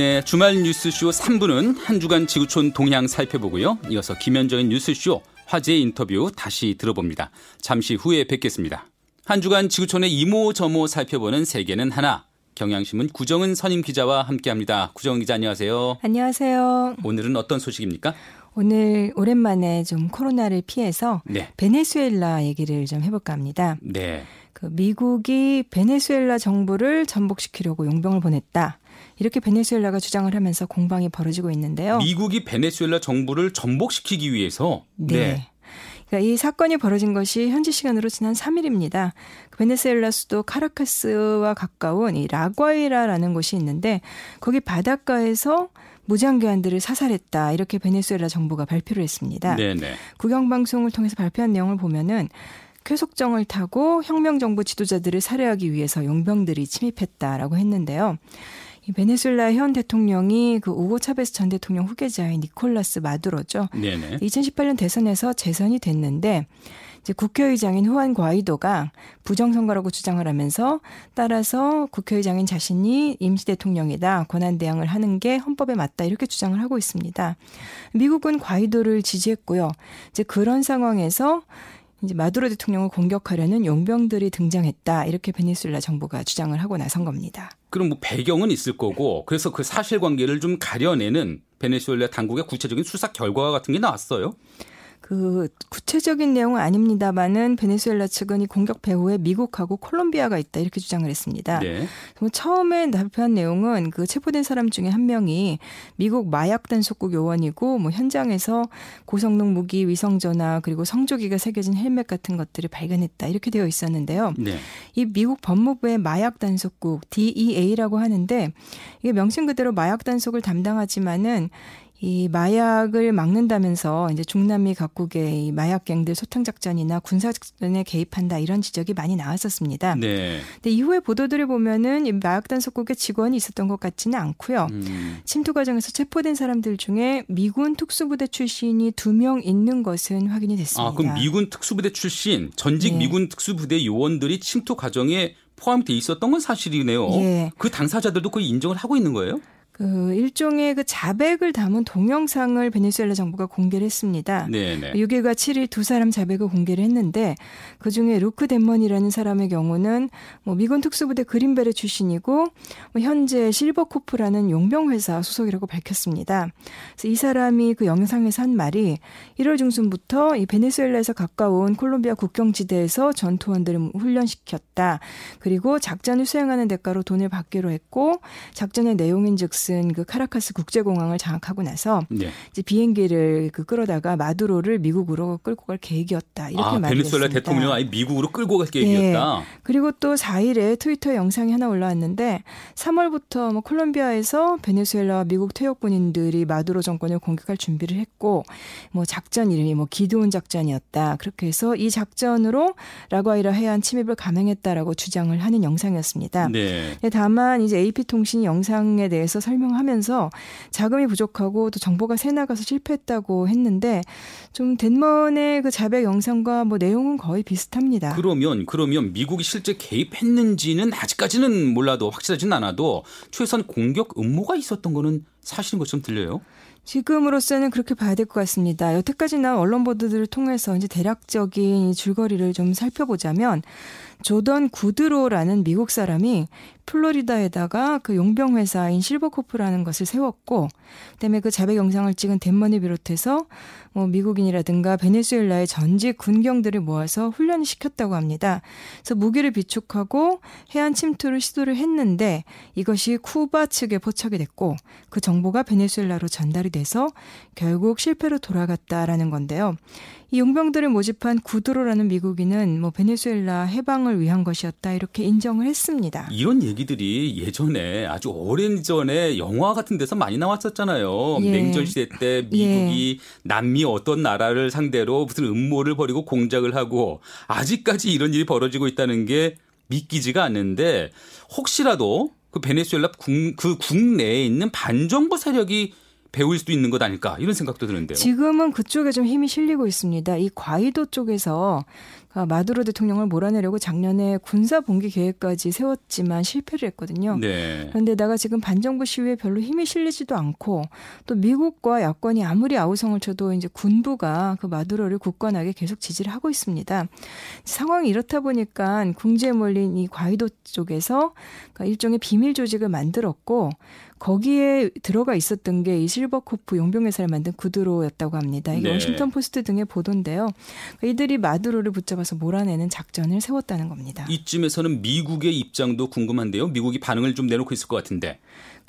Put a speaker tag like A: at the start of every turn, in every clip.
A: 네, 주말 뉴스쇼 3부는 한 주간 지구촌 동향 살펴보고요. 이어서 김현정의 뉴스쇼 화제 인터뷰 다시 들어봅니다. 잠시 후에 뵙겠습니다. 한 주간 지구촌의 이모저모 살펴보는 세계는 하나. 경향신문 구정은 선임 기자와 함께합니다. 구정은 기자 안녕하세요.
B: 안녕하세요.
A: 오늘은 어떤 소식입니까?
B: 오늘 오랜만에 좀 코로나를 피해서 네. 베네수엘라 얘기를 좀 해볼까 합니다. 네. 그 미국이 베네수엘라 정부를 전복시키려고 용병을 보냈다. 이렇게 베네수엘라가 주장을 하면서 공방이 벌어지고 있는데요.
A: 미국이 베네수엘라 정부를 전복시키기 위해서
B: 네. 네. 그러니까 이 사건이 벌어진 것이 현지 시간으로 지난 3일입니다. 그 베네수엘라 수도 카라카스와 가까운 이 라과이라라는 곳이 있는데 거기 바닷가에서 무장교환들을 사살했다 이렇게 베네수엘라 정부가 발표를 했습니다. 네네. 국영방송을 통해서 발표한 내용을 보면은 쾌속정을 타고 혁명정부 지도자들을 살해하기 위해서 용병들이 침입했다라고 했는데요. 이 베네수엘라 현 대통령이 그 우고 차베스 전 대통령 후계자인 니콜라스 마두로죠. 네네. 2018년 대선에서 재선이 됐는데 이제 국회의장인 후안 과이도가 부정선거라고 주장을 하면서 따라서 국회의장인 자신이 임시 대통령이다 권한 대항을 하는 게 헌법에 맞다 이렇게 주장을 하고 있습니다. 미국은 과이도를 지지했고요. 이제 그런 상황에서 이제 마두로 대통령을 공격하려는 용병들이 등장했다. 이렇게 베네수엘라 정부가 주장을 하고 나선 겁니다.
A: 그럼 뭐 배경은 있을 거고 그래서 그 사실관계를 좀 가려내는 베네수엘라 당국의 구체적인 수사 결과 같은 게 나왔어요?
B: 그 구체적인 내용은 아닙니다만은 베네수엘라 측은 이 공격 배후에 미국하고 콜롬비아가 있다 이렇게 주장을 했습니다. 네. 처음에 발표한 내용은 그 체포된 사람 중에 한 명이 미국 마약 단속국 요원이고 뭐 현장에서 고성능 무기, 위성 전화 그리고 성조기가 새겨진 헬멧 같은 것들을 발견했다 이렇게 되어 있었는데요. 네. 이 미국 법무부의 마약 단속국 DEA라고 하는데 이게 명칭 그대로 마약 단속을 담당하지만은 이 마약을 막는다면서 이제 중남미 각국의 이 마약갱들 소탕 작전이나 군사 작전에 개입한다 이런 지적이 많이 나왔었습니다. 네. 근데 이후에 보도들을 보면은 이 마약 단속국의 직원이 있었던 것 같지는 않고요. 음. 침투 과정에서 체포된 사람들 중에 미군 특수부대 출신이 두 명 있는 것은 확인이 됐습니다.
A: 아, 그럼 미군 특수부대 출신 전직 네. 미군 특수부대 요원들이 침투 과정에 포함돼 있었던 건 사실이네요. 예. 그 당사자들도 그 인정을 하고 있는 거예요?
B: 그 일종의 그 자백을 담은 동영상을 베네수엘라 정부가 공개를 했습니다. 네네. 6일과 7일 두 사람 자백을 공개를 했는데 그 중에 루크 덴먼이라는 사람의 경우는 뭐 미군 특수부대 그린베르 출신이고 뭐 현재 실버코프라는 용병 회사 소속이라고 밝혔습니다. 그래서 이 사람이 그 영상에서 한 말이 1월 중순부터 이 베네수엘라에서 가까운 콜롬비아 국경 지대에서 전투원들을 훈련시켰다. 그리고 작전을 수행하는 대가로 돈을 받기로 했고 작전의 내용인즉슨 것은 그 카라카스 국제공항을 장악하고 나서 네. 이제 비행기를 그 끌어다가 마두로를 미국으로 끌고 갈 계획이었다. 이렇게 아, 말을
A: 베네수엘라. 대통령 아예 미국으로 끌고 갈 계획이었다. 네.
B: 그리고 또 4일에 트위터 영상이 하나 올라왔는데 3월부터 뭐 콜롬비아에서 베네수엘라와 미국 퇴역군인들이 마두로 정권을 공격할 준비를 했고 뭐 작전 이름이 뭐 기드온 작전이었다. 그렇게 해서 이 작전으로 라과이라 해안 침입을 감행했다라고 주장을 하는 영상이었습니다. 네. 다만 이제 AP 통신이 영상에 대해서 설명 설명하면서 자금이 부족하고 또 정보가 새 나가서 실패했다고 했는데 좀 덴먼의 그 자백 영상과 뭐 내용은 거의 비슷합니다.
A: 그러면 그러면 미국이 실제 개입했는지는 아직까지는 몰라도 확실하지는 않아도 최소한 공격 음모가 있었던 거는 사실인 것처럼 들려요.
B: 지금으로서는 그렇게 봐야 될 것 같습니다. 여태까지 나 언론 보도들을 통해서 이제 대략적인 줄거리를 좀 살펴보자면 조던 구드로라는 미국 사람이 플로리다에다가 그 용병 회사인 실버코프라는 것을 세웠고 그다음에 그 자백 영상을 찍은 덴먼을 비롯해서 뭐 미국인이라든가 베네수엘라의 전직 군경들을 모아서 훈련을 시켰다고 합니다. 그래서 무기를 비축하고 해안 침투를 시도를 했는데 이것이 쿠바 측에 포착이 됐고 그 정보가 베네수엘라로 전달이 돼서 결국 실패로 돌아갔다라는 건데요. 이 용병들을 모집한 구드로라는 미국인은 뭐 베네수엘라 해방을 위한 것이었다 이렇게 인정을 했습니다.
A: 이런 얘기들이 예전에 아주 오랜 전에 영화 같은 데서 많이 나왔었잖아요. 예. 냉전 시대 때 미국이 예. 남미 어떤 나라를 상대로 무슨 음모를 벌이고 공작을 하고 아직까지 이런 일이 벌어지고 있다는 게 믿기지가 않는데 혹시라도 그 베네수엘라 국, 그 국내에 있는 반정부 세력이 배울 수도 있는 것 아닐까 이런 생각도 드는데요.
B: 지금은 그쪽에 좀 힘이 실리고 있습니다. 이 과이도 쪽에서 마두로 대통령을 몰아내려고 작년에 군사 봉기 계획까지 세웠지만 실패를 했거든요. 네. 그런데다가 지금 반정부 시위에 별로 힘이 실리지도 않고 또 미국과 야권이 아무리 아우성을 쳐도 이제 군부가 그 마두로를 굳건하게 계속 지지를 하고 있습니다. 상황이 이렇다 보니까 궁지에 몰린 이 과이도 쪽에서 그러니까 일종의 비밀 조직을 만들었고 거기에 들어가 있었던 게 이 실버코프 용병회사를 만든 구드로였다고 합니다. 이게 네. 워싱턴 포스트 등의 보도인데요. 그러니까 이들이 마두로를 붙잡아 서 몰아내는 작전을 세웠다는 겁니다.
A: 이쯤에서는 미국의 입장도 궁금한데요. 미국이 반응을 좀 내놓고 있을 것 같은데.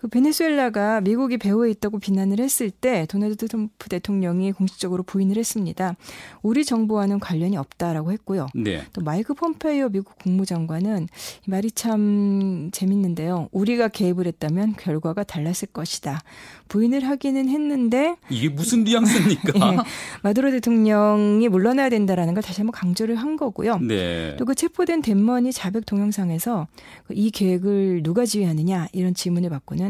B: 그 베네수엘라가 미국이 배후에 있다고 비난을 했을 때 도널드 트럼프 대통령이 공식적으로 부인을 했습니다. 우리 정부와는 관련이 없다라고 했고요. 네. 또 마이크 폼페이오 미국 국무장관은 말이 참 재밌는데요. 우리가 개입을 했다면 결과가 달랐을 것이다. 부인을 하기는 했는데
A: 이게 무슨 뉘앙스입니까? 네,
B: 마두로 대통령이 물러나야 된다라는 걸 다시 한번 강조를 한 거고요. 네. 또그 체포된 덴머니 자백 동영상에서 이 계획을 누가 지휘하느냐 이런 질문을 받고는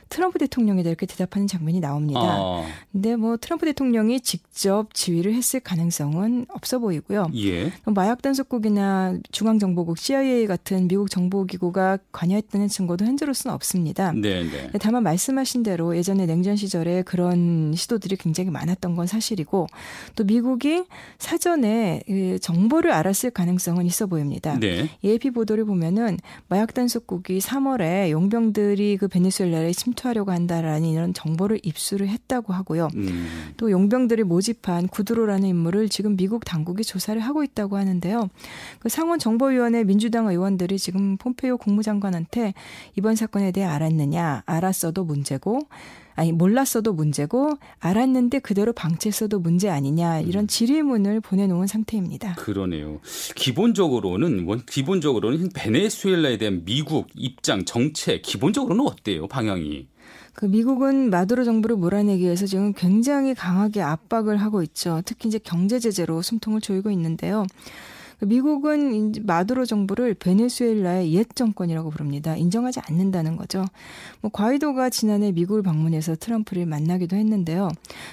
B: 트럼프 대통령에 이렇게 대답하는 장면이 나옵니다. 어. 근데 뭐 트럼프 대통령이 직접 지휘를 했을 가능성은 없어 보이고요. 예. 마약 단속국이나 중앙정보국 CIA 같은 미국 정보기구가 관여했다는 증거도 현재로서는 없습니다. 네, 네. 다만 말씀하신 대로 예전에 냉전 시절에 그런 시도들이 굉장히 많았던 건 사실이고 또 미국이 사전에 그 정보를 알았을 가능성은 있어 보입니다. 네. AFP 보도를 보면은 마약 단속국이 3월에 용병들이 그 베네수엘라에 침투 하려고 한다라는 이런 정보를 입수를 했다고 하고요. 음. 또 용병들이 모집한 구드로라는 인물을 지금 미국 당국이 조사를 하고 있다고 하는데요. 그 상원 정보위원회 민주당 의원들이 지금 폼페이오 국무장관한테 이번 사건에 대해 알았느냐, 알았어도 문제고 아니 몰랐어도 문제고 알았는데 그대로 방치했어도 문제 아니냐 이런 음. 질의문을 보내놓은 상태입니다.
A: 그러네요. 기본적으로는 기본적으로는 베네수엘라에 대한 미국 입장 정책 기본적으로는 어때요 방향이?
B: 그 미국은 마두로 정부를 몰아내기 위해서 지금 굉장히 강하게 압박을 하고 있죠. 특히 이제 경제 제재로 숨통을 조이고 있는데요. 미국은 마두로 정부를 베네수엘라의 옛 정권이라고 부릅니다. 인정하지 않는다는 거죠. 뭐 과이도가 지난해 미국을 방문해서 트럼프를 만나기도 했는데요.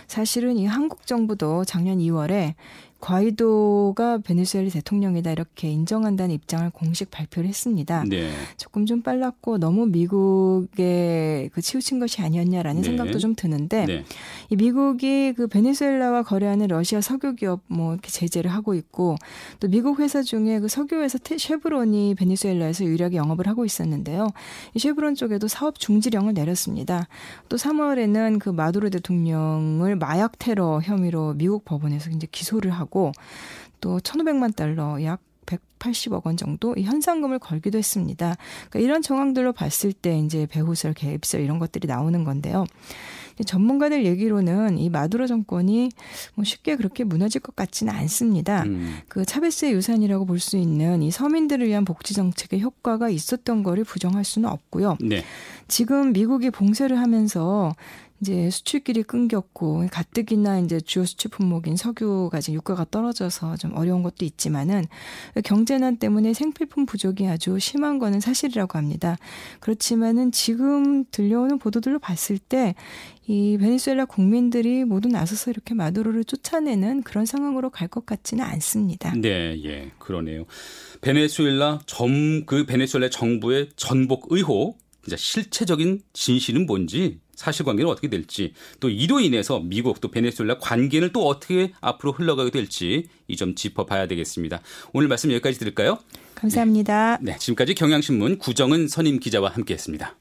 B: 사실은 이 한국 정부도 작년 2월에 과이도가 베네수엘라 대통령이다 이렇게 인정한다는 입장을 공식 발표를 했습니다. 네. 조금 좀 빨랐고 너무 미국에 그 치우친 것이 아니었냐라는 네. 생각도 좀 드는데 네. 이 미국이 그 베네수엘라와 거래하는 러시아 석유 기업 뭐 이렇게 제재를 하고 있고 또 미국 회사 중에 그 석유 회사 쉐브론이 베네수엘라에서 유일하게 영업을 하고 있었는데요. 이 쉐브론 쪽에도 사업 중지령을 내렸습니다. 또 3월에는 그 마두로 대통령을 마약 테러 혐의로 미국 법원에서 이제 기소를 하고 하고 또 1,500만 달러 약 180억 원 정도 현상금을 걸기도 했습니다. 그러니까 이런 정황들로 봤을 때 이제 배후설, 개입설 이런 것들이 나오는 건데요. 전문가들 얘기로는 이 마두로 정권이 뭐 쉽게 그렇게 무너질 것 같지는 않습니다. 음. 그 차베스의 유산이라고 볼 수 있는 이 서민들을 위한 복지 정책의 효과가 있었던 거를 부정할 수는 없고요. 네. 지금 미국이 봉쇄를 하면서 이제 수출길이 끊겼고 가뜩이나 이제 주요 수출 품목인 석유가 지금 유가가 떨어져서 좀 어려운 것도 있지만은 경제난 때문에 생필품 부족이 아주 심한 거는 사실이라고 합니다. 그렇지만은 지금 들려오는 보도들로 봤을 때 이 베네수엘라 국민들이 모두 나서서 이렇게 마두로를 쫓아내는 그런 상황으로 갈 것 같지는 않습니다.
A: 네, 예, 그러네요. 베네수엘라 점 그 베네수엘라 정부의 전복 의혹 진짜 실체적인 진실은 뭔지 사실관계는 어떻게 될지 또 이로 인해서 미국 또 베네수엘라 관계는 또 어떻게 앞으로 흘러가게 될지 이 점 짚어봐야 되겠습니다. 오늘 말씀 여기까지 드릴까요?
B: 감사합니다.
A: 네, 네 지금까지 경향신문 구정은 선임 기자와 함께했습니다.